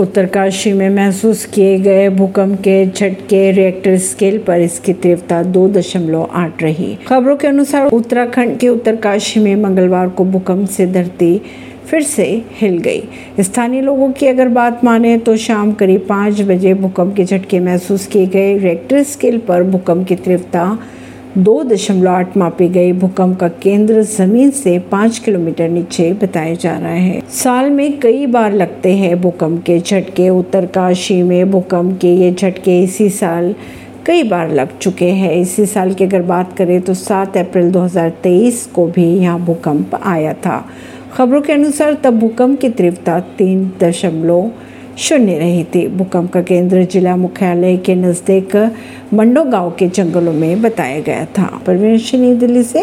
उत्तरकाशी में महसूस किए गए भूकंप के झटके रिएक्टर स्केल पर इसकी तीव्रता दो दशमलव आठ रही। खबरों के अनुसार उत्तराखंड के उत्तरकाशी में मंगलवार को भूकंप से धरती फिर से हिल गई। स्थानीय लोगों की अगर बात माने तो शाम करीब पाँच बजे भूकंप के झटके महसूस किए गए। रिएक्टर स्केल पर भूकंप की तीव्रता दो दशमलव आठ मापी गई भूकंप का केंद्र ज़मीन से पाँच किलोमीटर नीचे बताया जा रहा है। साल में कई बार लगते हैं भूकंप के झटके। उत्तरकाशी में भूकंप के ये झटके इसी साल कई बार लग चुके हैं। इसी साल की अगर बात करें तो 7 अप्रैल 2023 को भी यहाँ भूकंप आया था। खबरों के अनुसार तब भूकंप की तीव्रता तीन दशमलव शून्य रही थी। भूकंप का केंद्र जिला मुख्यालय के नज़दीक मंडो गाँव के जंगलों में बताया गया था। परवीन दिल्ली से